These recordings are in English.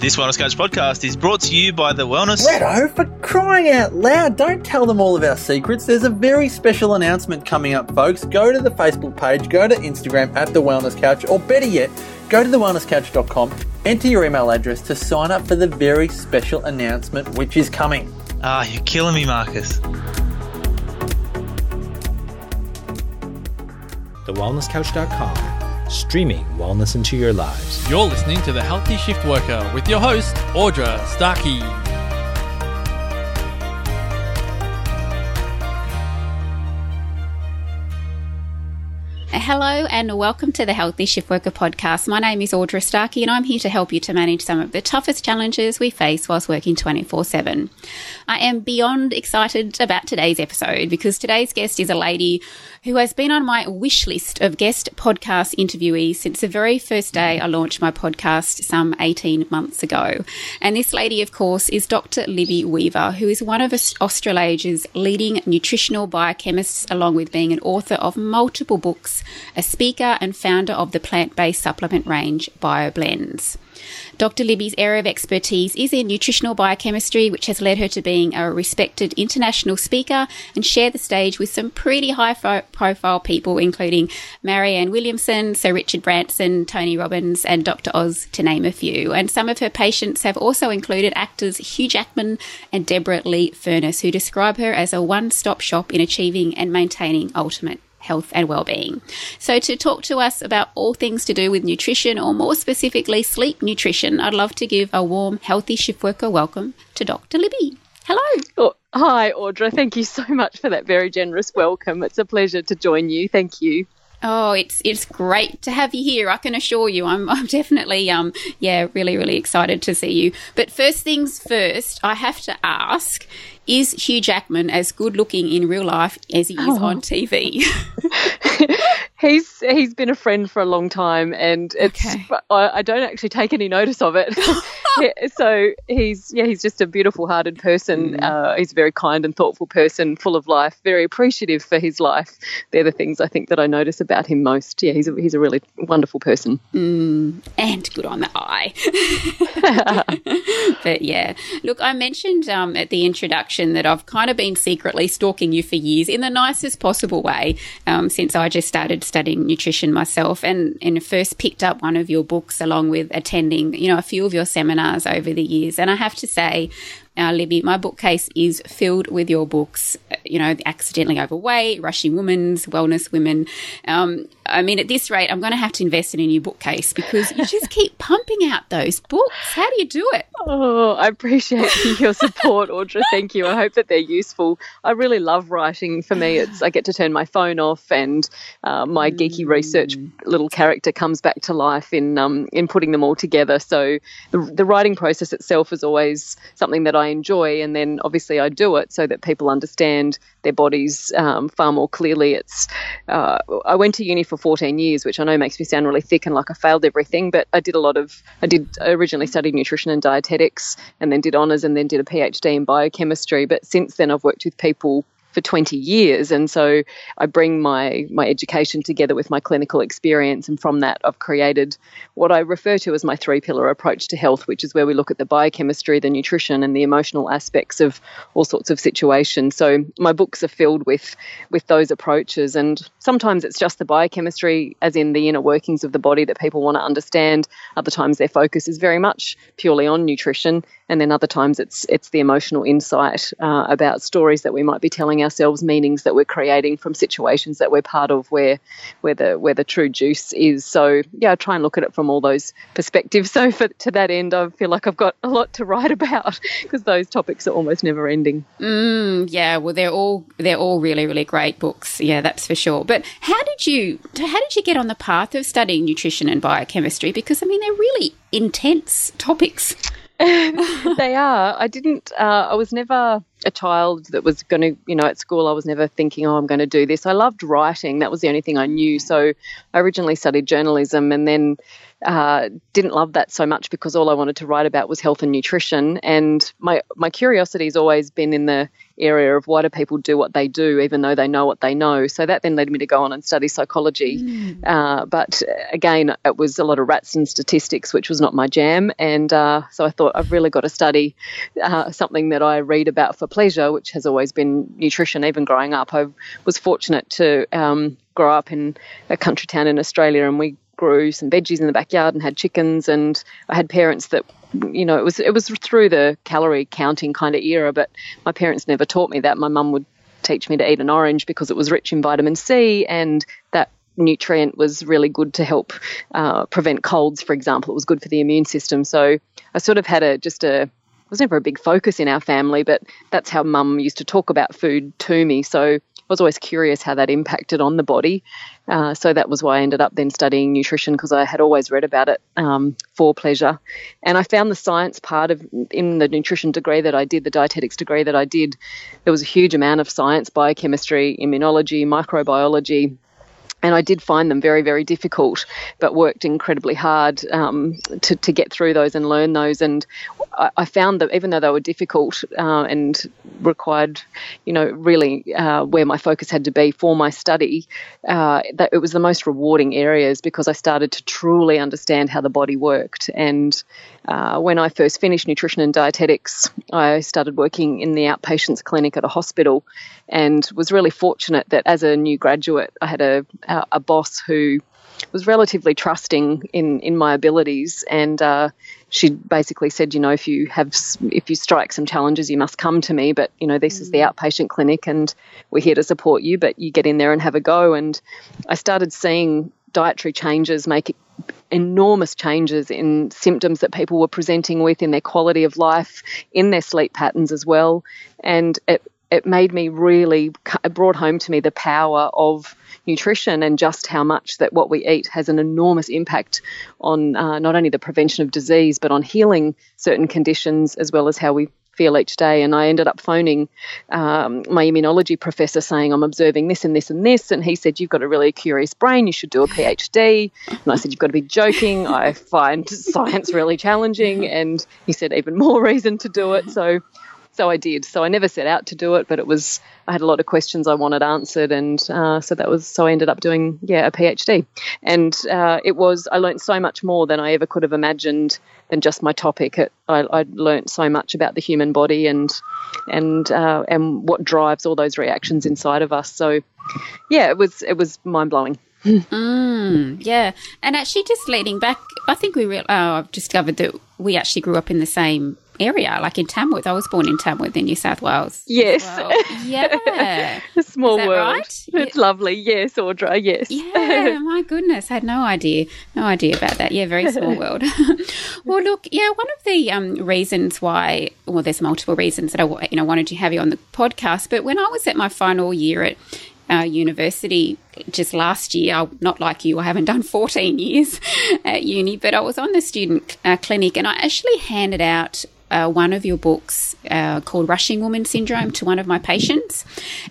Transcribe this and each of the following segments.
This Wellness Couch podcast is brought to you by the Wellness. Redo, for crying out loud, don't tell them all of our secrets. There's a very special announcement coming up, folks. Go to the Facebook page, go to Instagram at the Wellness Couch, or better yet, go to thewellnesscouch.com, enter your email address to sign up for the very special announcement which is coming. Ah, you're killing me, Marcus. TheWellnessCouch.com, streaming wellness into your lives. You're listening to The Healthy Shift Worker with your host, Audra Starkey. Hello and welcome to the Healthy Shift Worker podcast. My name is Audra Starkey and I'm here to help you to manage some of the toughest challenges we face whilst working 24 7. I am beyond excited about today's episode because today's guest is a lady who has been on my wish list of guest podcast interviewees since the very first day I launched my podcast some 18 months ago. And this lady, of course, is Dr. Libby Weaver, who is one of Australasia's leading nutritional biochemists, along with being an author of multiple books, a speaker and founder of the plant based supplement range BioBlends. Dr. Libby's area of expertise is in nutritional biochemistry, which has led her to being a respected international speaker and share the stage with some pretty high fo- profile people, including Marianne Williamson, Sir Richard Branson, Tony Robbins, and Dr. Oz, to name a few. And some of her patients have also included actors Hugh Jackman and Deborra-Lee Furness, who describe her as a one stop shop in achieving and maintaining ultimate health and well-being. So to talk to us about all things to do with nutrition or more specifically sleep nutrition, I'd love to give a warm healthy shift worker welcome to Dr. Libby. Hello. Oh, hi Audra, thank you so much for that very generous welcome. It's a pleasure to join you. Thank you. Oh, it's it's great to have you here. I can assure you, I'm I'm definitely um yeah really really excited to see you. But first things first, I have to ask: Is Hugh Jackman as good looking in real life as he is oh. on TV? he's he's been a friend for a long time, and it's okay. I, I, don't actually take any notice of it. so he's yeah, he's just a beautiful hearted person. Mm. Uh, he's a very kind and thoughtful person, full of life, very appreciative for his life. They're the things I think that I notice about him most. Yeah, he's a, he's a really wonderful person. Mm. And good on the eye. but yeah, look, I mentioned um, at the introduction that I've kind of been secretly stalking you for years in the nicest possible way um, since I just started studying nutrition myself and, and first picked up one of your books along with attending, you know, a few of your seminars over the years. And I have to say, uh, Libby, my bookcase is filled with your books, you know, Accidentally Overweight, Rushing Women's, Wellness Women. Um, I mean, at this rate, I'm going to have to invest in a new bookcase because you just keep pumping out those books. How do you do it? Oh, I appreciate your support, Audra. Thank you. I hope that they're useful. I really love writing. For me, it's I get to turn my phone off, and uh, my geeky research little character comes back to life in um, in putting them all together. So the, the writing process itself is always something that I enjoy, and then obviously I do it so that people understand their bodies um, far more clearly. It's uh, I went to uni for 14 years, which I know makes me sound really thick and like I failed everything, but I did a lot of I did I originally studied nutrition and dietetics, and then did honors, and then did a PhD in biochemistry. But since then, I've worked with people for 20 years. And so I bring my my education together with my clinical experience and from that I've created what I refer to as my three pillar approach to health which is where we look at the biochemistry the nutrition and the emotional aspects of all sorts of situations. So my books are filled with with those approaches. And sometimes it's just the biochemistry as in the inner workings of the body that people want to understand. Other times their focus is very much purely on nutrition and then other times it's it's the emotional insight uh, about stories that we might be telling ourselves meanings that we're creating from situations that we're part of where where the where the true juice is. So yeah, I try and look at it from all those perspectives. So for to that end, I feel like I've got a lot to write about because those topics are almost never ending. Mm, yeah, well they're all they're all really really great books. Yeah, that's for sure. But how did you how did you get on the path of studying nutrition and biochemistry? Because I mean they're really intense topics. they are. I didn't. Uh, I was never a child that was going to, you know, at school. I was never thinking, oh, I'm going to do this. I loved writing. That was the only thing I knew. So I originally studied journalism, and then uh, didn't love that so much because all I wanted to write about was health and nutrition. And my my curiosity has always been in the area of why do people do what they do, even though they know what they know. So that then led me to go on and study psychology. Mm. Uh, but again, it was a lot of rats and statistics, which was not my jam. And uh, so I thought I've really got to study uh, something that I read about for pleasure, which has always been nutrition. Even growing up, I was fortunate to um, grow up in a country town in Australia, and we grew some veggies in the backyard and had chickens. And I had parents that you know, it was it was through the calorie counting kind of era, but my parents never taught me that. My mum would teach me to eat an orange because it was rich in vitamin C, and that nutrient was really good to help uh, prevent colds, for example. It was good for the immune system. So I sort of had a just a it was never a big focus in our family, but that's how mum used to talk about food to me. So was always curious how that impacted on the body. Uh, so that was why I ended up then studying nutrition because I had always read about it um, for pleasure. And I found the science part of in the nutrition degree that I did, the dietetics degree that I did, there was a huge amount of science, biochemistry, immunology, microbiology and I did find them very, very difficult, but worked incredibly hard um, to, to get through those and learn those. And I, I found that even though they were difficult uh, and required, you know, really uh, where my focus had to be for my study, uh, that it was the most rewarding areas because I started to truly understand how the body worked. And uh, when I first finished nutrition and dietetics, I started working in the outpatients clinic at a hospital and was really fortunate that as a new graduate, I had a, a boss who was relatively trusting in in my abilities. And uh, she basically said you know if you have if you strike some challenges you must come to me. But you know this is the mm. outpatient clinic and we're here to support you but you get in there and have a go. And i started seeing dietary changes make enormous changes in symptoms that people were presenting with in their quality of life in their sleep patterns as well. And it it made me really it brought home to me the power of nutrition and just how much that what we eat has an enormous impact on uh, not only the prevention of disease but on healing certain conditions as well as how we feel each day. And I ended up phoning um, my immunology professor saying, I'm observing this and this and this. And he said, You've got a really curious brain. You should do a PhD. And I said, You've got to be joking. I find science really challenging. And he said, Even more reason to do it. So so I did. So I never set out to do it, but it was I had a lot of questions I wanted answered, and uh, so that was so I ended up doing yeah a PhD, and uh, it was I learned so much more than I ever could have imagined than just my topic. It, I, I learned so much about the human body and and uh, and what drives all those reactions inside of us. So yeah, it was it was mind blowing. mm, yeah, and actually, just leading back, I think we real. Oh, I've discovered that we actually grew up in the same area, like in Tamworth. I was born in Tamworth in New South Wales. Yes. Well. Yeah. Small world. Right? It's yeah. lovely. Yes, Audra. Yes. Yeah. My goodness. I had no idea. No idea about that. Yeah. Very small world. well, look. Yeah. One of the um, reasons why, well, there's multiple reasons that I you know wanted to have you on the podcast, but when I was at my final year at uh, university just last year. I, not like you, I haven't done 14 years at uni, but I was on the student uh, clinic and I actually handed out uh, one of your books uh, called Rushing Woman Syndrome to one of my patients.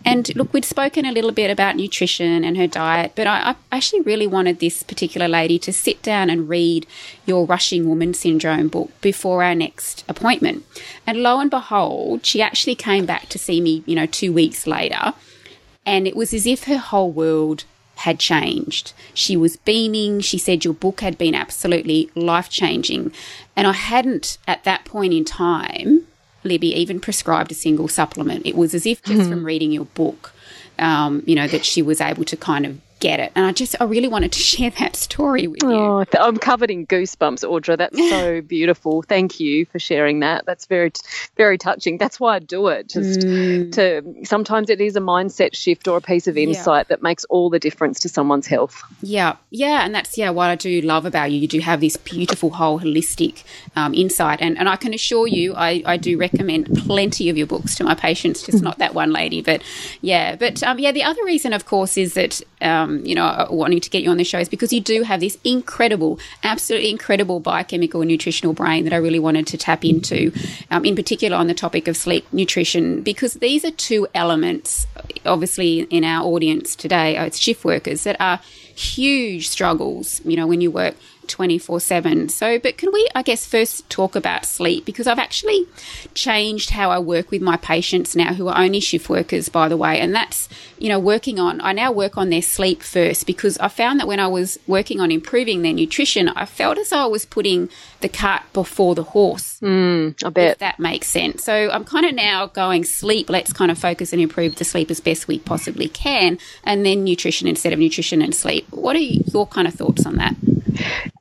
And look, we'd spoken a little bit about nutrition and her diet, but I, I actually really wanted this particular lady to sit down and read your Rushing Woman Syndrome book before our next appointment. And lo and behold, she actually came back to see me, you know, two weeks later. And it was as if her whole world had changed. She was beaming. She said your book had been absolutely life changing. And I hadn't, at that point in time, Libby, even prescribed a single supplement. It was as if just mm-hmm. from reading your book, um, you know, that she was able to kind of get it. And I just, I really wanted to share that story with you. Oh, I'm covered in goosebumps, Audra. That's so beautiful. Thank you for sharing that. That's very, very touching. That's why I do it. Just mm. to, sometimes it is a mindset shift or a piece of insight yeah. that makes all the difference to someone's health. Yeah. Yeah. And that's, yeah, what I do love about you. You do have this beautiful whole holistic um, insight. And, and I can assure you, I, I do recommend plenty of your books to my patients, just not that one lady. But yeah. But um, yeah, the other reason, of course, is that, um, um, you know, uh, wanting to get you on the show is because you do have this incredible, absolutely incredible biochemical and nutritional brain that I really wanted to tap into, um, in particular on the topic of sleep nutrition, because these are two elements, obviously, in our audience today, uh, it's shift workers that are huge struggles, you know, when you work 24 7. So, but can we, I guess, first talk about sleep? Because I've actually changed how I work with my patients now who are only shift workers, by the way. And that's, you know, working on, I now work on their sleep first because I found that when I was working on improving their nutrition, I felt as though I was putting the cart before the horse. Mm, I bet. If that makes sense. So I'm kind of now going sleep. Let's kind of focus and improve the sleep as best we possibly can, and then nutrition instead of nutrition and sleep. What are your kind of thoughts on that?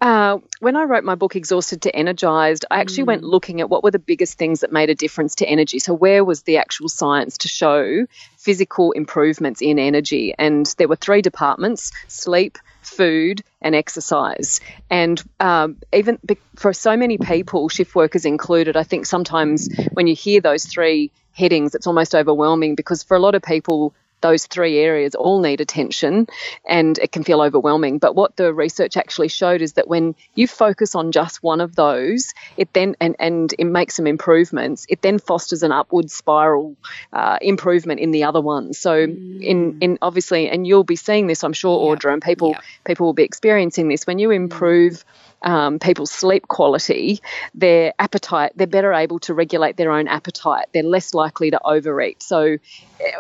Uh, when I wrote my book, Exhausted to Energized, I actually mm. went looking at what were the biggest things that made a difference to energy. So, where was the actual science to show physical improvements in energy? And there were three departments sleep, food, and exercise. And um, even for so many people, shift workers included, I think sometimes when you hear those three headings, it's almost overwhelming because for a lot of people, those three areas all need attention and it can feel overwhelming. But what the research actually showed is that when you focus on just one of those, it then and, and it makes some improvements, it then fosters an upward spiral uh, improvement in the other ones. So mm. in in obviously and you'll be seeing this, I'm sure, Audra, and people people will be experiencing this when you improve mm um, people's sleep quality, their appetite, they're better able to regulate their own appetite. They're less likely to overeat. So,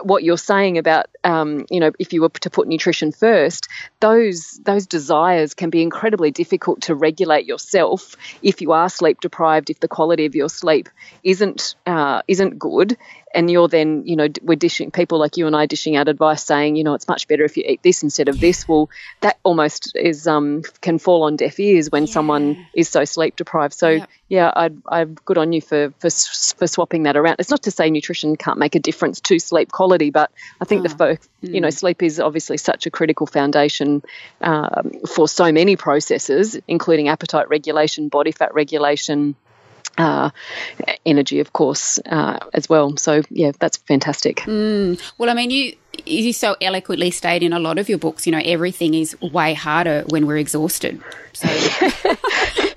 what you're saying about, um, you know, if you were to put nutrition first, those those desires can be incredibly difficult to regulate yourself if you are sleep deprived. If the quality of your sleep isn't uh, isn't good, and you're then, you know, we're dishing people like you and I dishing out advice saying, you know, it's much better if you eat this instead of this. Well, that almost is um, can fall on deaf ears when yeah. someone is so sleep deprived. So yep. yeah, I I'm good on you for, for for swapping that around. It's not to say nutrition can't make a difference to sleep quality, but I think oh. the folk, mm. you know, sleep is obviously such a critical foundation um, for so many processes, including appetite regulation, body fat regulation uh, energy, of course, uh, as well. So yeah, that's fantastic. Mm. Well, I mean, you you so eloquently state in a lot of your books, you know, everything is way harder when we're exhausted. So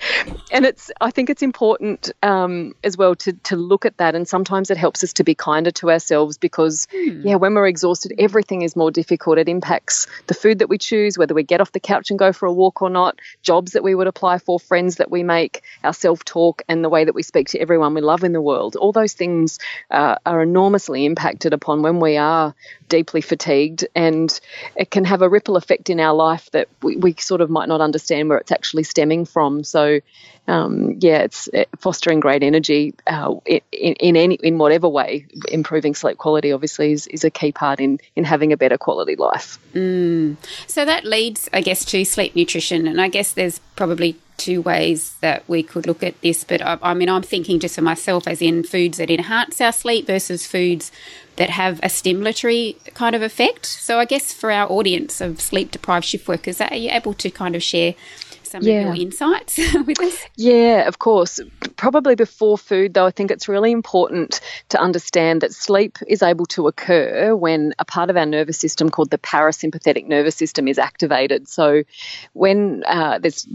and it's I think it's important um, as well to to look at that, and sometimes it helps us to be kinder to ourselves because hmm. yeah, when we're exhausted, everything is more difficult. It impacts the food that we choose, whether we get off the couch and go for a walk or not, jobs that we would apply for, friends that we make, our self talk, and the way that we speak to everyone we love in the world. All those things uh, are enormously impacted upon when we are deeply fatigued, and it can have a ripple effect in our life that we, we sort of might not understand where it's actually stemming from. So um, yeah, it's uh, fostering great energy uh, in, in any in whatever way. Improving sleep quality obviously is, is a key part in in having a better quality life. Mm. So that leads, I guess, to sleep nutrition, and I guess there's probably two ways that we could look at this. But I, I mean, I'm thinking just for myself, as in foods that enhance our sleep versus foods that have a stimulatory kind of effect. So I guess for our audience of sleep deprived shift workers, are you able to kind of share some yeah. of your insights with us? Yeah, of course. Probably before food, though, I think it's really important to understand that sleep is able to occur when a part of our nervous system called the parasympathetic nervous system is activated. So, when uh, there's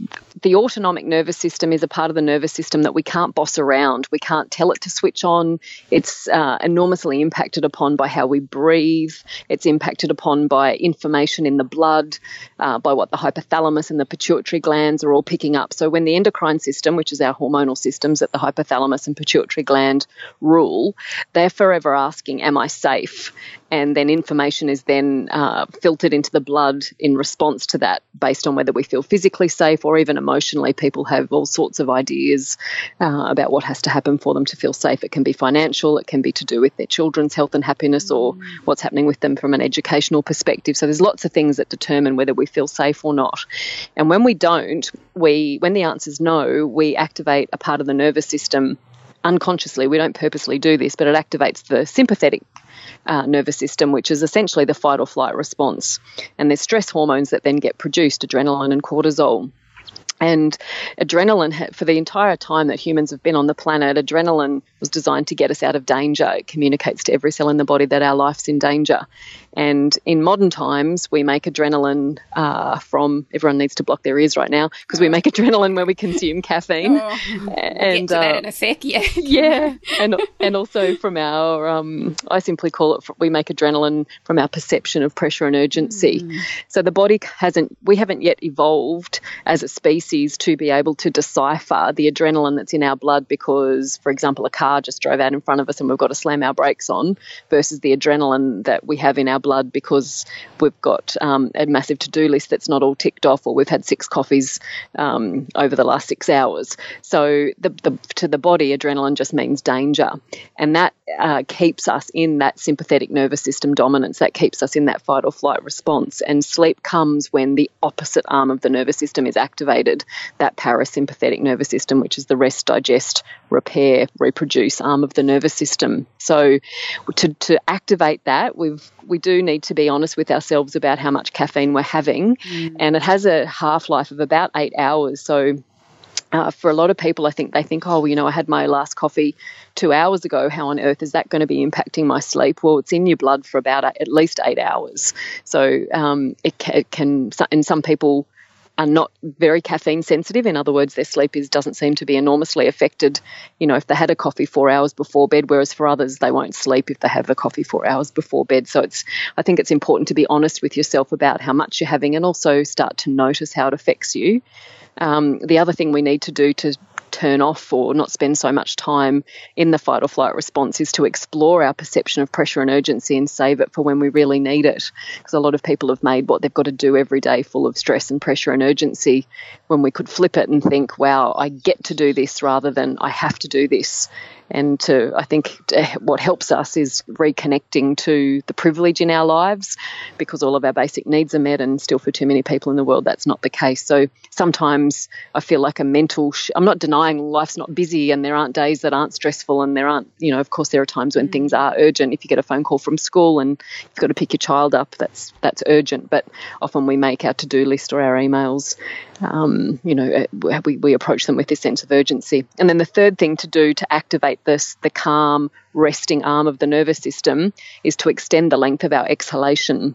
the autonomic nervous system is a part of the nervous system that we can't boss around, we can't tell it to switch on. It's uh, enormously impacted upon by how we breathe, it's impacted upon by information in the blood, uh, by what the hypothalamus and the pituitary gland glands are all picking up. So when the endocrine system, which is our hormonal systems at the hypothalamus and pituitary gland rule, they're forever asking, Am I safe? And then information is then uh, filtered into the blood in response to that, based on whether we feel physically safe or even emotionally. People have all sorts of ideas uh, about what has to happen for them to feel safe. It can be financial, it can be to do with their children's health and happiness, or mm. what's happening with them from an educational perspective. So there's lots of things that determine whether we feel safe or not. And when we don't, don't, we when the answer is no, we activate a part of the nervous system unconsciously. We don't purposely do this, but it activates the sympathetic uh, nervous system, which is essentially the fight or flight response. And there's stress hormones that then get produced, adrenaline and cortisol. And adrenaline, for the entire time that humans have been on the planet, adrenaline was designed to get us out of danger. It communicates to every cell in the body that our life's in danger. And in modern times, we make adrenaline uh, from, everyone needs to block their ears right now, because we make adrenaline when we consume caffeine. Oh, and, we'll uh, in a sec, yeah. yeah. And, and also from our, um, I simply call it, we make adrenaline from our perception of pressure and urgency. Mm. So the body hasn't, we haven't yet evolved as a species to be able to decipher the adrenaline that's in our blood because, for example, a car just drove out in front of us and we've got to slam our brakes on versus the adrenaline that we have in our blood because we've got um, a massive to do list that's not all ticked off, or we've had six coffees um, over the last six hours. So, the, the, to the body, adrenaline just means danger. And that uh, keeps us in that sympathetic nervous system dominance, that keeps us in that fight or flight response. And sleep comes when the opposite arm of the nervous system is activated, that parasympathetic nervous system, which is the rest, digest, repair, reproduce arm of the nervous system. So, to, to activate that, we've we do need to be honest with ourselves about how much caffeine we're having, mm. and it has a half life of about eight hours. So. Uh, for a lot of people, I think they think, oh, well, you know, I had my last coffee two hours ago. How on earth is that going to be impacting my sleep? Well, it's in your blood for about at least eight hours. So um, it, it, can, and some people are not very caffeine sensitive. In other words, their sleep is doesn't seem to be enormously affected. You know, if they had a coffee four hours before bed, whereas for others they won't sleep if they have a coffee four hours before bed. So it's I think it's important to be honest with yourself about how much you're having, and also start to notice how it affects you. Um, the other thing we need to do to turn off or not spend so much time in the fight or flight response is to explore our perception of pressure and urgency and save it for when we really need it. Because a lot of people have made what they've got to do every day full of stress and pressure and urgency when we could flip it and think, wow, I get to do this rather than I have to do this and to I think what helps us is reconnecting to the privilege in our lives because all of our basic needs are met and still for too many people in the world that's not the case. So sometimes I feel like a mental sh- I'm not denying life's not busy and there aren't days that aren't stressful and there aren't you know of course there are times when mm. things are urgent. If you get a phone call from school and you've got to pick your child up that's that's urgent. But often we make our to-do list or our emails um, you know we, we approach them with this sense of urgency. And then the third thing to do to activate this the calm, resting arm of the nervous system is to extend the length of our exhalation.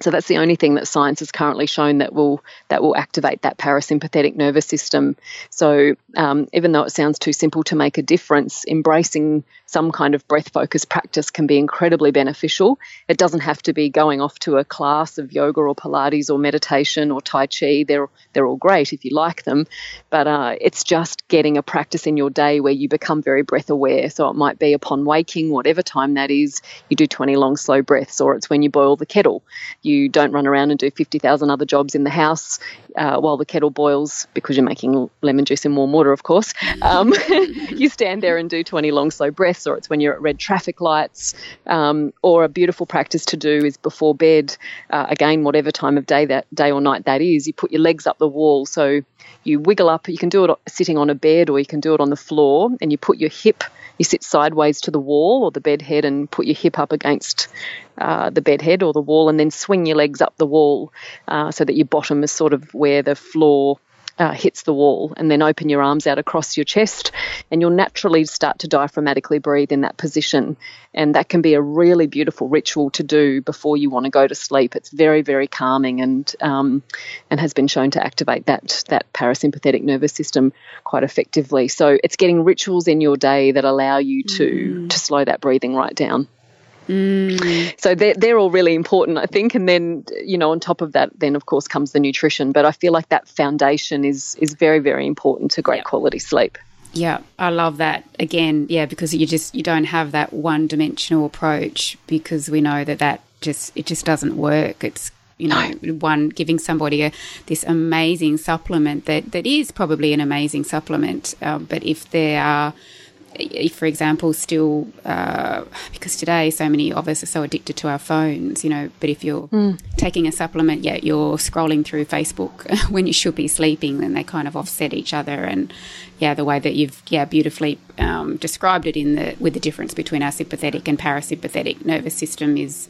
So that's the only thing that science has currently shown that will that will activate that parasympathetic nervous system. So um, even though it sounds too simple to make a difference, embracing some kind of breath focus practice can be incredibly beneficial. It doesn't have to be going off to a class of yoga or Pilates or meditation or Tai Chi. They're, they're all great if you like them, but uh, it's just getting a practice in your day where you become very breath aware. So it might be upon waking, whatever time that is, you do 20 long, slow breaths, or it's when you boil the kettle. You don't run around and do 50,000 other jobs in the house uh, while the kettle boils because you're making lemon juice in warm water, of course. Um, you stand there and do 20 long, slow breaths or it's when you're at red traffic lights, um, or a beautiful practice to do is before bed. Uh, again, whatever time of day that day or night that is, you put your legs up the wall. So you wiggle up. You can do it sitting on a bed, or you can do it on the floor, and you put your hip. You sit sideways to the wall or the bed head and put your hip up against uh, the bed head or the wall, and then swing your legs up the wall uh, so that your bottom is sort of where the floor uh, hits the wall, and then open your arms out across your chest, and you'll naturally start to diaphragmatically breathe in that position. And that can be a really beautiful ritual to do before you want to go to sleep. It's very, very calming, and um, and has been shown to activate that that parasympathetic nervous system quite effectively. So it's getting rituals in your day that allow you to mm. to slow that breathing right down. Mm. So they're, they're all really important, I think. And then, you know, on top of that, then of course comes the nutrition. But I feel like that foundation is is very, very important to great yep. quality sleep. Yeah, I love that. Again, yeah, because you just you don't have that one dimensional approach because we know that that just it just doesn't work. It's you know no. one giving somebody a, this amazing supplement that that is probably an amazing supplement, um, but if there are if, for example, still uh, because today so many of us are so addicted to our phones, you know. But if you're mm. taking a supplement, yet you're scrolling through Facebook when you should be sleeping, then they kind of offset each other. And yeah, the way that you've yeah beautifully um, described it in the with the difference between our sympathetic and parasympathetic nervous system is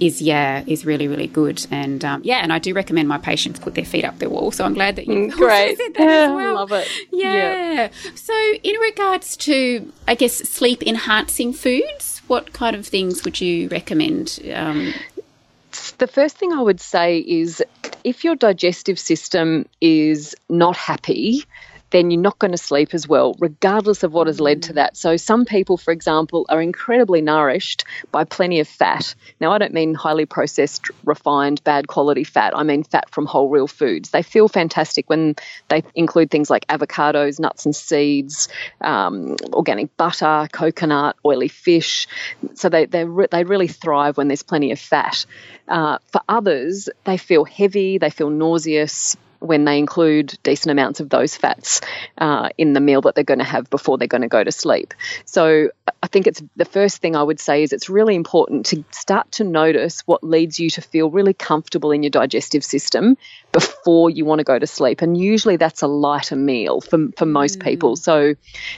is yeah is really really good and um, yeah and I do recommend my patients put their feet up their wall so I'm glad that you Mm, great. said that as well. Love it. Yeah. So in regards to I guess sleep enhancing foods, what kind of things would you recommend? Um, The first thing I would say is if your digestive system is not happy, then you're not going to sleep as well, regardless of what has led to that. So, some people, for example, are incredibly nourished by plenty of fat. Now, I don't mean highly processed, refined, bad quality fat. I mean fat from whole, real foods. They feel fantastic when they include things like avocados, nuts and seeds, um, organic butter, coconut, oily fish. So, they, they, re- they really thrive when there's plenty of fat. Uh, for others, they feel heavy, they feel nauseous, when they include decent amounts of those fats uh, in the meal that they're going to have before they're going to go to sleep. So I think it's the first thing I would say is it's really important to start to notice what leads you to feel really comfortable in your digestive system before you want to go to sleep. And usually that's a lighter meal for, for most people. So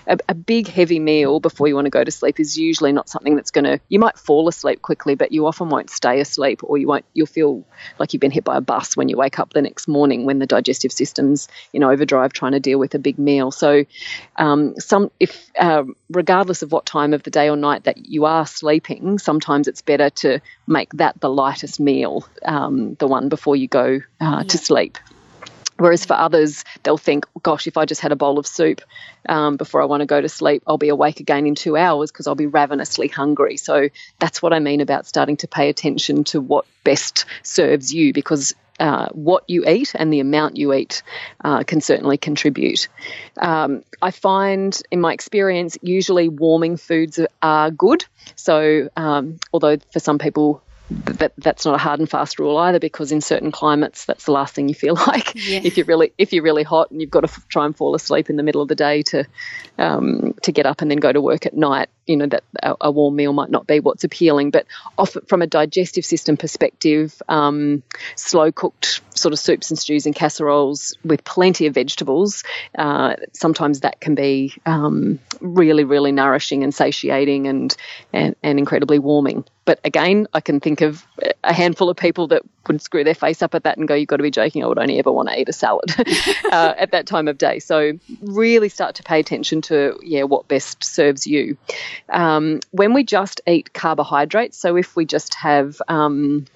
a, a big heavy meal before you want to go to sleep is usually not something that's going to, you might fall asleep quickly, but you often won't stay asleep or you won't, you'll feel like you've been hit by a bus when you wake up the next morning when the digestive system's in overdrive trying to deal with a big meal. So um, some, if, uh, regardless of what time of the day or night that you are sleeping, sometimes it's better to make that the lightest meal, um, the one before you go uh, to sleep. Whereas for others, they'll think, gosh, if I just had a bowl of soup um, before I want to go to sleep, I'll be awake again in two hours because I'll be ravenously hungry. So that's what I mean about starting to pay attention to what best serves you because uh, what you eat and the amount you eat uh, can certainly contribute. Um, I find, in my experience, usually warming foods are good. So, um, although for some people, that that's not a hard and fast rule either because in certain climates that's the last thing you feel like Yeah. if you're really if you're really hot and you've got to f- try and fall asleep in the middle of the day to um, to get up and then go to work at night you know that a, a warm meal might not be what's appealing but off, from a digestive system perspective um, slow cooked sort of soups and stews and casseroles with plenty of vegetables uh, sometimes that can be um, really really nourishing and satiating and, and and incredibly warming but again, I can think of a handful of people that would screw their face up at that and go, You've got to be joking. I would only ever want to eat a salad uh, at that time of day. So, really start to pay attention to, yeah, what best serves you. Um, when we just eat carbohydrates, so if we just have, um,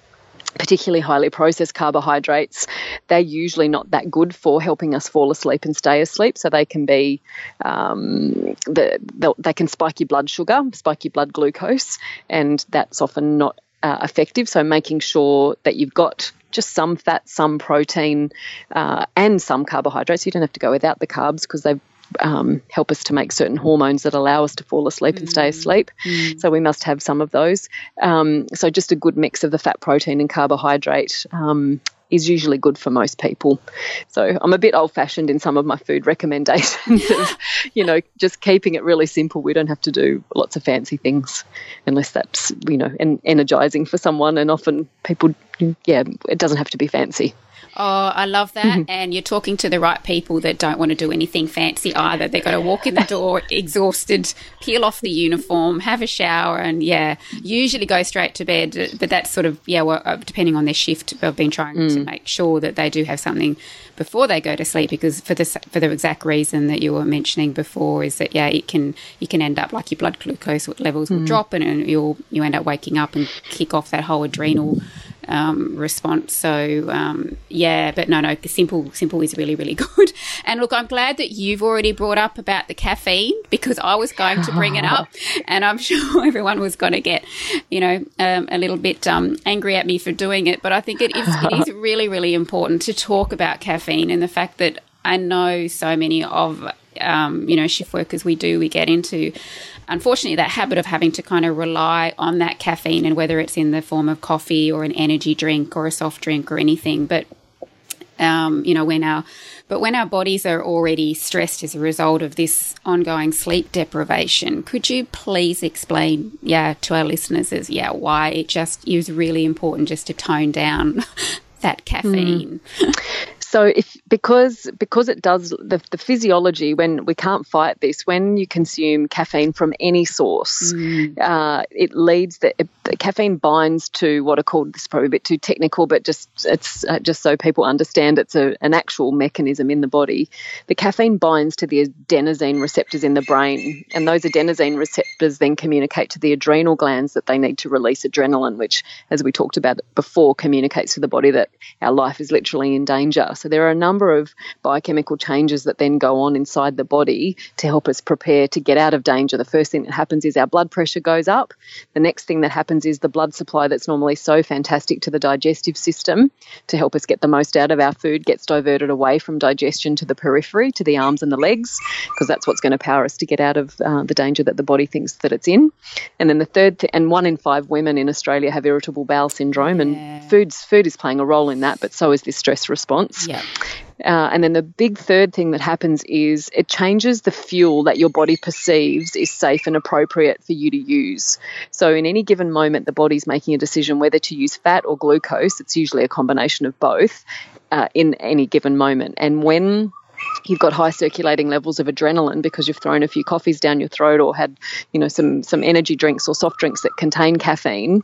particularly highly processed carbohydrates, they're usually not that good for helping us fall asleep and stay asleep. So they can be, um, the, they can spike your blood sugar, spike your blood glucose, and that's often not uh, effective. So making sure that you've got just some fat, some protein, uh, and some carbohydrates. You don't have to go without the carbs because they um, help us to make certain hormones that allow us to fall asleep and stay asleep. So we must have some of those. Um, so just a good mix of the fat, protein, and carbohydrate. Um, is usually good for most people. So I'm a bit old fashioned in some of my food recommendations of, you know, just keeping it really simple. We don't have to do lots of fancy things unless that's, you know, en- energizing for someone. And often people, yeah, it doesn't have to be fancy. Oh, I love that. Mm-hmm. And you're talking to the right people that don't want to do anything fancy either. They've got to walk in the door exhausted, peel off the uniform, have a shower, and yeah, usually go straight to bed. But that's sort of, yeah, well, uh, depending on their shift, I've been trying to mm. make sure that they do have something before they go to sleep because for the, for the exact reason that you were mentioning before is that, yeah, it can, you can end up like your blood glucose levels will mm. drop and, and you'll, you end up waking up and kick off that whole adrenal um, response. So um, yeah, but no, no, simple, simple is really, really good. And look, I'm glad that you've already brought up about the caffeine because I was going to bring it up, and I'm sure everyone was going to get, you know, um, a little bit um, angry at me for doing it. But I think it is, it is really, really important to talk about caffeine and the fact that I know so many of um, you know shift workers we do we get into unfortunately that habit of having to kind of rely on that caffeine and whether it's in the form of coffee or an energy drink or a soft drink or anything. But um, you know when our but when our bodies are already stressed as a result of this ongoing sleep deprivation could you please explain yeah to our listeners as yeah why it just is really important just to tone down that caffeine? So if because because it does the, the physiology when we can't fight this when you consume caffeine from any source, Mm. uh, it leads the, the caffeine binds to what are called this is probably a bit too technical, but just it's uh, just so people understand it's a, an actual mechanism in the body. The caffeine binds to the adenosine receptors in the brain, and those adenosine receptors then communicate to the adrenal glands that they need to release adrenaline, which, as we talked about before, communicates to the body that our life is literally in danger. So there are a number of biochemical changes that then go on inside the body to help us prepare to get out of danger. The first thing that happens is our blood pressure goes up. The next thing that happens is the blood supply that's normally so fantastic to the digestive system to help us get the most out of our food gets diverted away from digestion to the periphery, to the arms and the legs, because that's what's going to power us to get out of uh, the danger that the body thinks that it's in. And then the third, th- and one in five women in Australia have irritable bowel syndrome, and foods food is playing a role in that, but so is this stress response. Yeah. Uh, and then the big third thing that happens is it changes the fuel that your body perceives is safe and appropriate for you to use. So, in any given moment, the body's making a decision whether to use fat or glucose. It's usually a combination of both uh, in any given moment. And when you've got high circulating levels of adrenaline because you've thrown a few coffees down your throat or had you know some some energy drinks or soft drinks that contain caffeine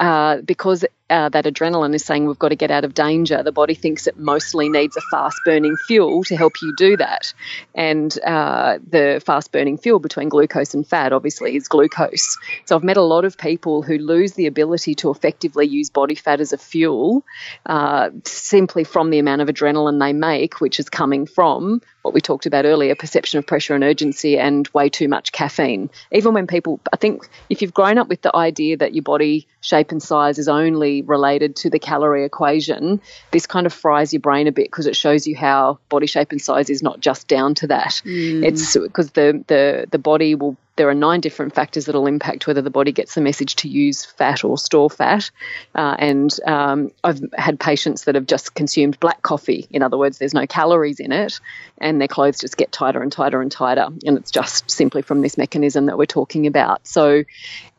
uh, because uh, that adrenaline is saying we've got to get out of danger, the body thinks it mostly needs a fast burning fuel to help you do that. And uh, the fast burning fuel between glucose and fat, obviously, is glucose. So I've met a lot of people who lose the ability to effectively use body fat as a fuel uh, simply from the amount of adrenaline they make, which is coming from what we talked about earlier perception of pressure and urgency and way too much caffeine. Even when people, I think if you've grown up with the idea that your body shape and size is only related to the calorie equation, this kind of fries your brain a bit because it shows you how body shape and size is not just down to that. Mm. It's because the, the, the body will there are nine different factors that will impact whether the body gets the message to use fat or store fat. Uh, and um, I've had patients that have just consumed black coffee. In other words, there's no calories in it, and their clothes just get tighter and tighter and tighter. And it's just simply from this mechanism that we're talking about. So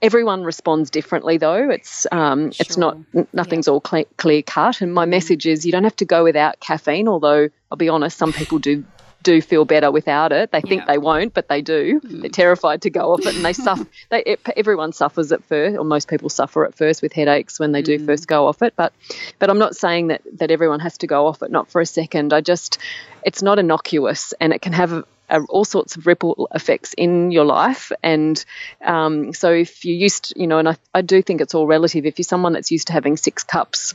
everyone responds differently, though. It's um, it's not nothing's all cle clear cut. And my message is you don't have to go without caffeine. Although I'll be honest, some people do do feel better without it. They think Yeah. they won't, but they do. They're terrified to go off it, and they suffer. They, it, everyone suffers at first, or most people suffer at first with headaches when they do first go off it. But, but I'm not saying that that everyone has to go off it. Not for a second. I just, it's not innocuous, and it can have. A, a, all sorts of ripple effects in your life, and um, so if you used, you know, and I, I do think it's all relative. If you're someone that's used to having six cups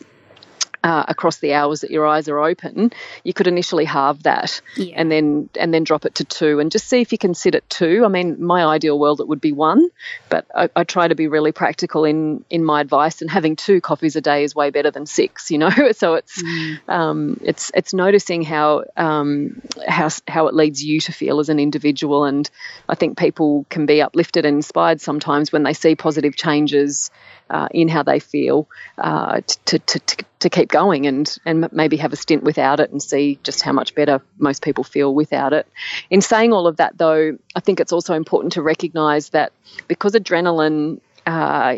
uh, across the hours that your eyes are open, you could initially halve that Yeah. and then and then drop it to two and just see if you can sit at two. I mean, my ideal world it would be one, but I, I try to be really practical in in my advice. And having two coffees a day is way better than six, you know. so it's um, it's it's noticing how um, how how it leads you to feel as an individual. And I think people can be uplifted and inspired sometimes when they see positive changes uh, in how they feel uh, to, to, to, to keep going and, and maybe have a stint without it and see just how much better most people feel without it. In saying all of that, though, I think it's also important to recognize that because adrenaline uh,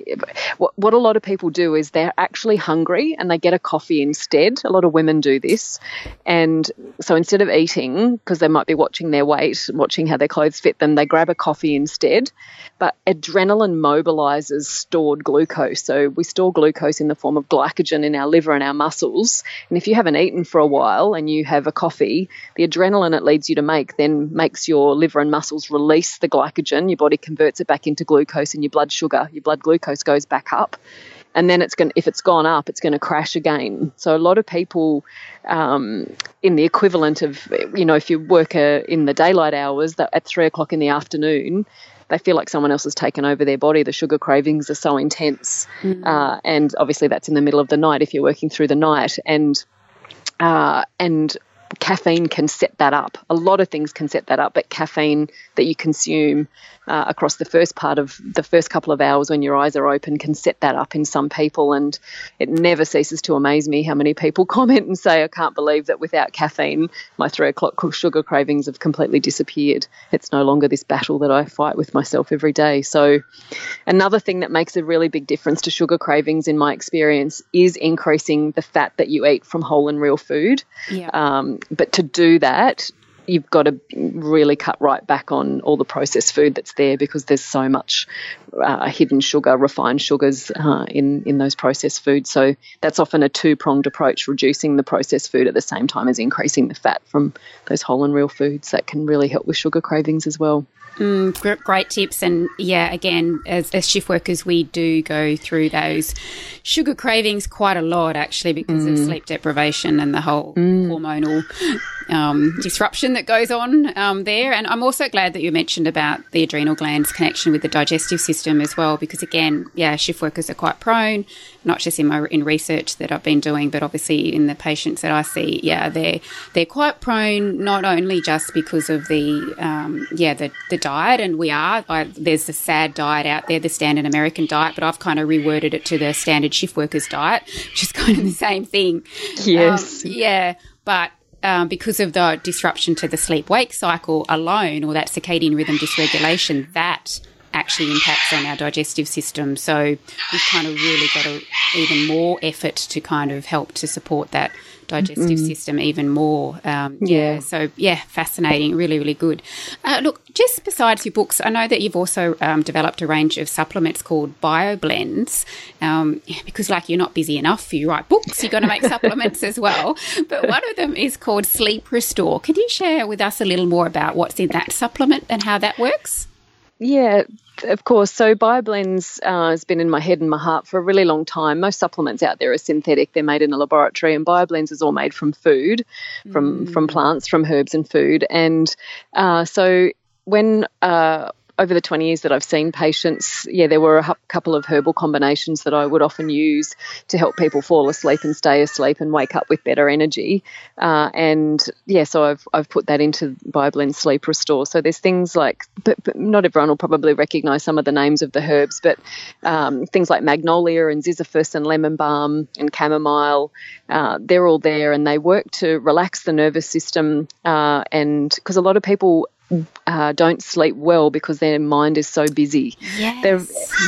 what, what a lot of people do is they're actually hungry and they get a coffee instead. A lot of women do this. And so instead of eating, because they might be watching their weight, watching how their clothes fit them, they grab a coffee instead. But adrenaline mobilizes stored glucose. So we store glucose in the form of glycogen in our liver and our muscles. And if you haven't eaten for a while and you have a coffee, the adrenaline it leads you to make then makes your liver and muscles release the glycogen. Your body converts it back into glucose and your blood sugar, your blood glucose goes back up and then it's going if it's gone up it's going to crash again. So a lot of people um, in the equivalent of you know if you work uh, in the daylight hours that at three o'clock in the afternoon they feel like someone else has taken over their body. The sugar cravings are so intense uh, and obviously that's in the middle of the night if you're working through the night. And uh, and caffeine can set that up. A lot of things can set that up, but caffeine that you consume uh, across the first part of the first couple of hours when your eyes are open can set that up in some people. And it never ceases to amaze me how many people comment and say, I can't believe that without caffeine, my three o'clock sugar cravings have completely disappeared. It's no longer this battle that I fight with myself every day. So, another thing that makes a really big difference to sugar cravings, in my experience, is increasing the fat that you eat from whole and real food. Yeah. Um, but to do that, you've got to really cut right back on all the processed food that's there because there's so much uh, hidden sugar, refined sugars uh, in in those processed foods. So that's often a two pronged approach: reducing the processed food at the same time as increasing the fat from those whole and real foods. That can really help with sugar cravings as well. Mm, great tips. And yeah, again, as, as, shift workers, we do go through those sugar cravings quite a lot actually because mm. of sleep deprivation and the whole mm. hormonal um, disruption that goes on um, there. And I'm also glad that you mentioned about the adrenal glands connection with the digestive system as well, because again, yeah, shift workers are quite prone, not just in my in research that I've been doing, but obviously in the patients that I see. Yeah, they're they're quite prone not only just because of the um, yeah the the diet, and we are I, there's the sad diet out there, the standard American diet, but I've kind of reworded it to the standard shift workers diet, which is kind of the same thing. Yes. Um, yeah, but um, because of the disruption to the sleep wake cycle alone, or that circadian rhythm dysregulation, that actually impacts on our digestive system. So we've kind of really got a, even more effort to kind of help to support that digestive mm. system even more. Um, yeah. yeah. So yeah, fascinating. Really, really good. Uh, look, just besides your books, I know that you've also um, developed a range of supplements called BioBlends. Um, because like you're not busy enough, you write books, you've got to make supplements as well. But one of them is called Sleep Restore. Can you share with us a little more about what's in that supplement and how that works? Yeah, of course. So BioBlends uh, has been in my head and my heart for a really long time. Most supplements out there are synthetic; they're made in a laboratory, and BioBlends is all made from food, from mm. from plants, from herbs and food. And uh, so when uh, over the 20 years that I've seen patients, yeah, there were a couple of herbal combinations that I would often use to help people fall asleep and stay asleep and wake up with better energy. Uh, and yeah, so I've, I've put that into BioBlend Sleep Restore. So there's things like, but, but not everyone will probably recognize some of the names of the herbs, but um, things like magnolia and ziziphus and lemon balm and chamomile, uh, they're all there and they work to relax the nervous system. Uh, and because a lot of people uh, don't sleep well because their mind is so busy. Yes,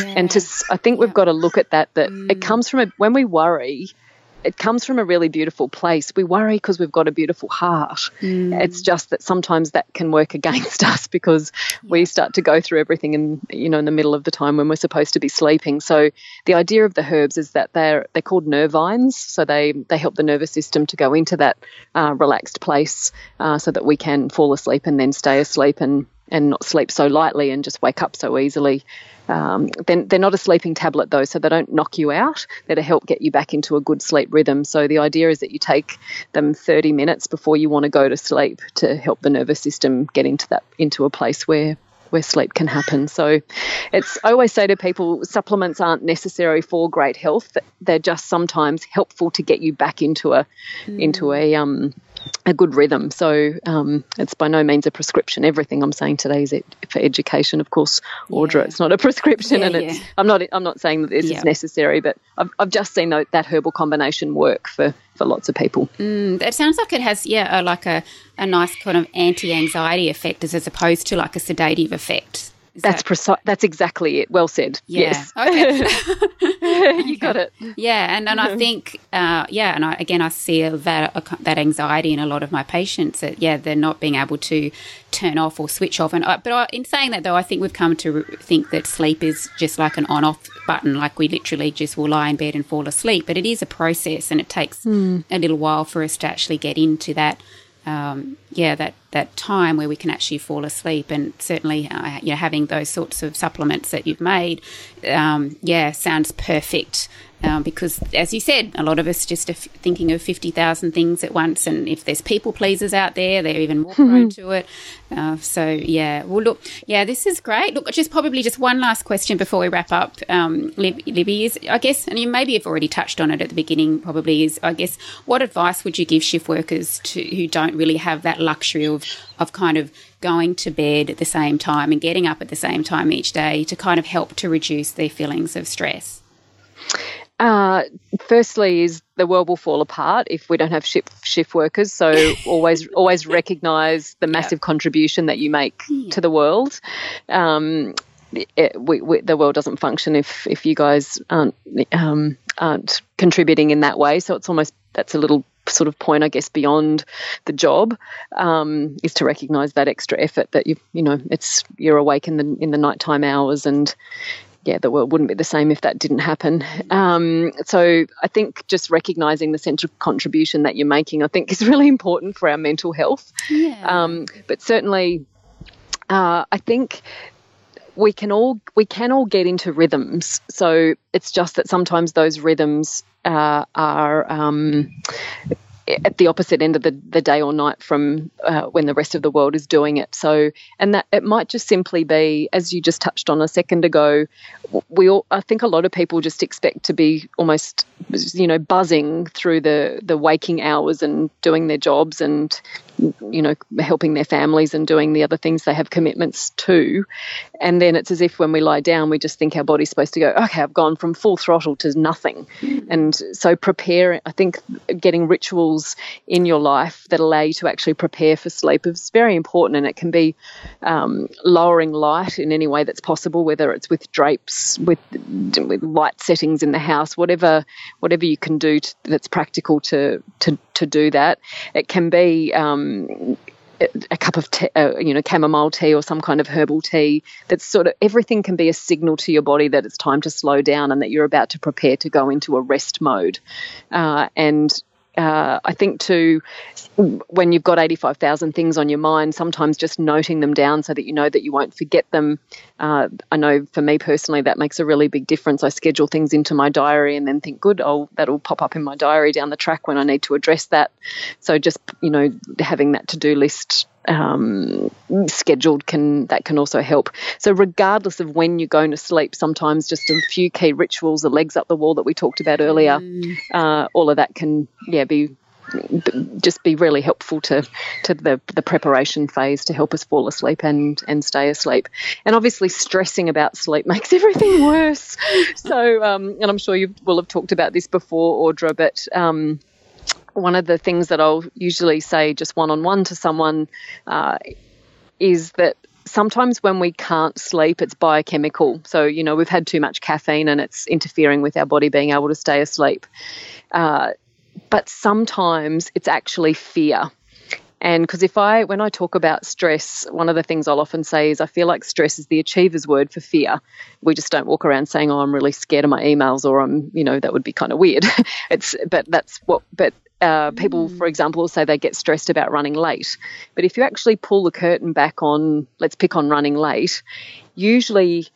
yeah. And to, I think we've got to look at that. That mm. it comes from a, when we worry, it comes from a really beautiful place. We worry because we've got a beautiful heart. Mm. It's just that sometimes that can work against us because we start to go through everything in you know in the middle of the time when we're supposed to be sleeping. So the idea of the herbs is that they're they're called nervines, so they they help the nervous system to go into that uh, relaxed place uh, so that we can fall asleep and then stay asleep and and not sleep so lightly and just wake up so easily. Um, they're, they're not a sleeping tablet though, so they don't knock you out. They're to help get you back into a good sleep rhythm. So the idea is that you take them 30 minutes before you want to go to sleep to help the nervous system get into that into a place where where sleep can happen. So it's I always say to people supplements aren't necessary for great health. They're just sometimes helpful to get you back into a mm. into a um a good rhythm. So um, it's by no means a prescription. Everything I'm saying today is for education, of course. Audra, yeah. it's not a prescription, yeah, and it's, yeah. I'm not. I'm not saying that this is necessary, but I've, I've just seen that, that herbal combination work for for lots of people. Mm, it sounds like it has, yeah, a, like a, a nice kind of anti-anxiety effect as, as opposed to like a sedative effect. That's that... precise. That's exactly it. Well said. Yeah. Yes. Okay. you got it. Yeah, and, and I think, uh, yeah, and I, again, I see that uh, that anxiety in a lot of my patients. That yeah, they're not being able to turn off or switch off. And I, but I, in saying that, though, I think we've come to think that sleep is just like an on-off button. Like we literally just will lie in bed and fall asleep. But it is a process, and it takes mm. a little while for us to actually get into that. Um, yeah, that that time where we can actually fall asleep. And certainly, uh, you know, having those sorts of supplements that you've made, um, yeah, sounds perfect. Um, because, as you said, a lot of us just are f- thinking of 50,000 things at once. And if there's people pleasers out there, they're even more prone to it. Uh, so, yeah. Well, look, yeah, this is great. Look, just probably just one last question before we wrap up, um, Lib- Libby, is I guess, and you maybe have already touched on it at the beginning, probably, is I guess, what advice would you give shift workers to, who don't really have that luxury of, of kind of going to bed at the same time and getting up at the same time each day to kind of help to reduce their feelings of stress? Uh, firstly, is the world will fall apart if we don't have shift shift workers. So always always recognise the massive contribution that you make Yeah. to the world. Um, it, we, we, the world doesn't function if if you guys aren't um, aren't contributing in that way. So it's almost that's a little sort of point, I guess, beyond the job um, is to recognise that extra effort that you you know it's you're awake in the in the nighttime hours and yeah, the world wouldn't be the same if that didn't happen. Um, so I think just recognizing the sense of contribution that you're making, I think, is really important for our mental health. Yeah. Um, but certainly, uh, I think we can all we can all get into rhythms. So it's just that sometimes those rhythms uh, are. Um, at the opposite end of the, the day or night from uh, when the rest of the world is doing it. So, and that it might just simply be, as you just touched on a second ago, we all, I think a lot of people just expect to be almost, you know, buzzing through the, the waking hours and doing their jobs and, you know, helping their families and doing the other things they have commitments to. And then it's as if when we lie down, we just think our body's supposed to go, okay, I've gone from full throttle to nothing. And so prepare, I think getting rituals in your life that allow you to actually prepare for sleep is very important. And it can be um, lowering light in any way that's possible, whether it's with drapes, with, with light settings in the house, whatever whatever you can do to, that's practical to, to, to do that. It can be um, a cup of tea, uh, you know, chamomile tea or some kind of herbal tea. That's sort of everything can be a signal to your body that it's time to slow down and that you're about to prepare to go into a rest mode. Uh, and uh, I think too, when you've got 85,000 things on your mind, sometimes just noting them down so that you know that you won't forget them. Uh, I know for me personally, that makes a really big difference. I schedule things into my diary and then think, good, oh, that'll pop up in my diary down the track when I need to address that. So just, you know, having that to do list um, scheduled can that can also help. So regardless of when you're going to sleep, sometimes just a few key rituals, the legs up the wall that we talked about earlier, uh, all of that can yeah be just be really helpful to to the the preparation phase to help us fall asleep and and stay asleep. And obviously, stressing about sleep makes everything worse. So, um, and I'm sure you will have talked about this before, Audra, but. Um, one of the things that I'll usually say just one on one to someone uh, is that sometimes when we can't sleep, it's biochemical. So, you know, we've had too much caffeine and it's interfering with our body being able to stay asleep. Uh, but sometimes it's actually fear. And because if I, when I talk about stress, one of the things I'll often say is I feel like stress is the achiever's word for fear. We just don't walk around saying, "Oh, I'm really scared of my emails," or "I'm," you know, that would be kind of weird. it's, but that's what, but uh, people, for example, will say they get stressed about running late. But if you actually pull the curtain back on, let's pick on running late, usually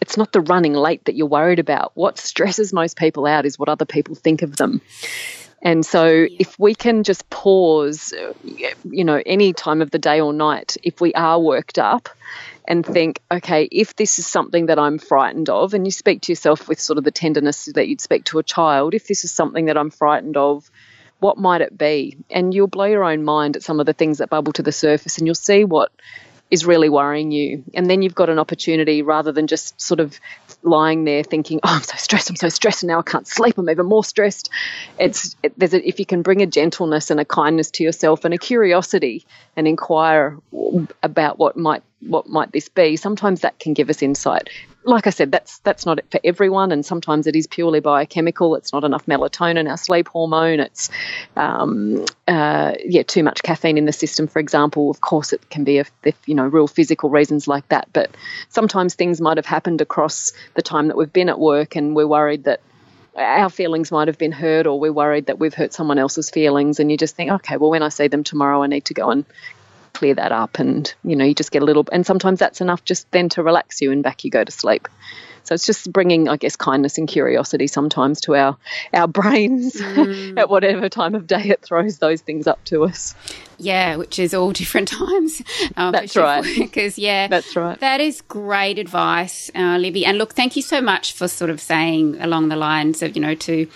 it's not the running late that you're worried about. What stresses most people out is what other people think of them. And so, if we can just pause, uh, you know, any time of the day or night, if we are worked up and think, okay, if this is something that I'm frightened of, and you speak to yourself with sort of the tenderness that you'd speak to a child, if this is something that I'm frightened of, what might it be? And you'll blow your own mind at some of the things that bubble to the surface, and you'll see what is really worrying you. And then you've got an opportunity rather than just sort of lying there thinking, "Oh, I'm so stressed. I'm so stressed, and now I can't sleep. I'm even more stressed." It's it, there's a, if you can bring a gentleness and a kindness to yourself and a curiosity and inquire about what might what might this be. Sometimes that can give us insight. Like I said, that's that's not for everyone, and sometimes it is purely biochemical. It's not enough melatonin, our sleep hormone. It's um, uh, yeah, too much caffeine in the system, for example. Of course, it can be if you know real physical reasons like that. But sometimes things might have happened across the time that we've been at work, and we're worried that our feelings might have been hurt, or we're worried that we've hurt someone else's feelings. And you just think, okay, well, when I see them tomorrow, I need to go and clear that up, and you know, you just get a little. And sometimes that's enough just then to relax you, and back you go to sleep. So it's just bringing, I guess, kindness and curiosity sometimes to our our brains mm. at whatever time of day it throws those things up to us. Yeah, which is all different times. Um, that's right. Because yeah, that's right. That is great advice, uh, Libby. And look, thank you so much for sort of saying along the lines of you know to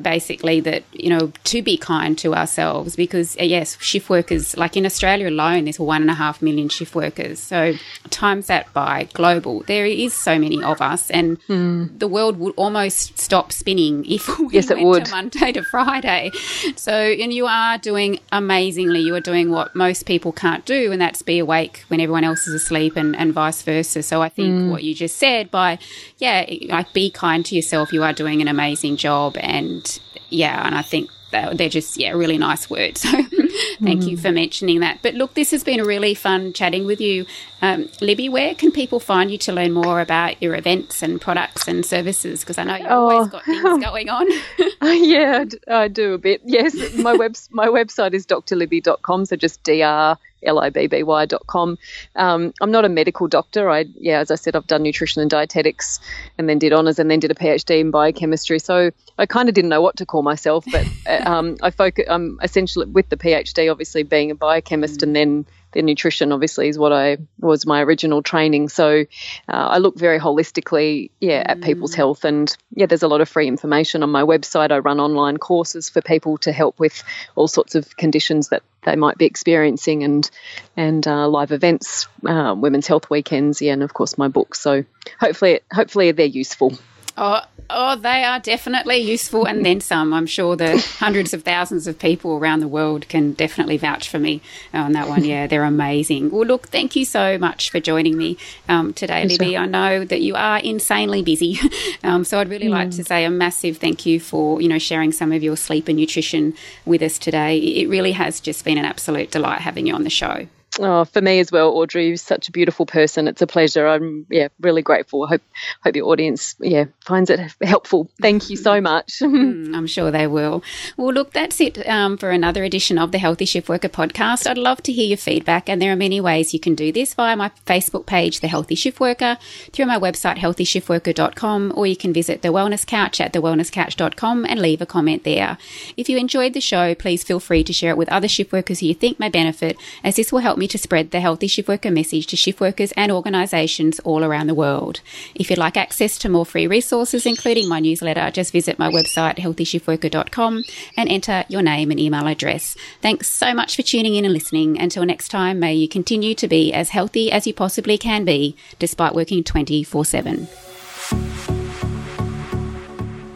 basically that you know to be kind to ourselves because uh, yes shift workers like in australia alone there's one and a half million shift workers so times that by global there is so many of us and mm. the world would almost stop spinning if we yes, went it would. to monday to friday so and you are doing amazingly you are doing what most people can't do and that's be awake when everyone else is asleep and, and vice versa so i think mm. what you just said by yeah like be kind to yourself you are doing an amazing job and and yeah, and I think they're just yeah really nice words. So thank mm. you for mentioning that. But look, this has been really fun chatting with you, um, Libby. Where can people find you to learn more about your events and products and services? Because I know you've oh. always got things going on. yeah, I do a bit. Yes, my web my website is drlibby.com. So just dr libby.com. Um, I'm not a medical doctor. I, yeah, as I said, I've done nutrition and dietetics and then did honours and then did a PhD in biochemistry. So I kind of didn't know what to call myself, but uh, um, I focus, I'm essentially with the PhD, obviously being a biochemist mm. and then the nutrition obviously is what I was my original training. So uh, I look very holistically, yeah, at people's mm. health. And yeah, there's a lot of free information on my website. I run online courses for people to help with all sorts of conditions that they might be experiencing, and and uh, live events, uh, women's health weekends, yeah, and of course my book. So hopefully, hopefully they're useful. Oh, oh, they are definitely useful, and then some. I'm sure the hundreds of thousands of people around the world can definitely vouch for me on that one. Yeah, they're amazing. Well, look, thank you so much for joining me um, today, yes, Libby. I know that you are insanely busy, um, so I'd really mm. like to say a massive thank you for you know sharing some of your sleep and nutrition with us today. It really has just been an absolute delight having you on the show. Oh, for me as well, Audrey. You're such a beautiful person. It's a pleasure. I'm yeah really grateful. I hope hope the audience yeah finds it helpful. Thank you so much. mm, I'm sure they will. Well, look, that's it um, for another edition of the Healthy Shift Worker podcast. I'd love to hear your feedback, and there are many ways you can do this via my Facebook page, The Healthy Shift Worker, through my website healthyshiftworker.com, or you can visit the Wellness Couch at thewellnesscouch.com and leave a comment there. If you enjoyed the show, please feel free to share it with other shift workers who you think may benefit, as this will help to spread the healthy shift worker message to shift workers and organisations all around the world. If you'd like access to more free resources, including my newsletter, just visit my website, healthyshiftworker.com, and enter your name and email address. Thanks so much for tuning in and listening. Until next time, may you continue to be as healthy as you possibly can be, despite working 24 7.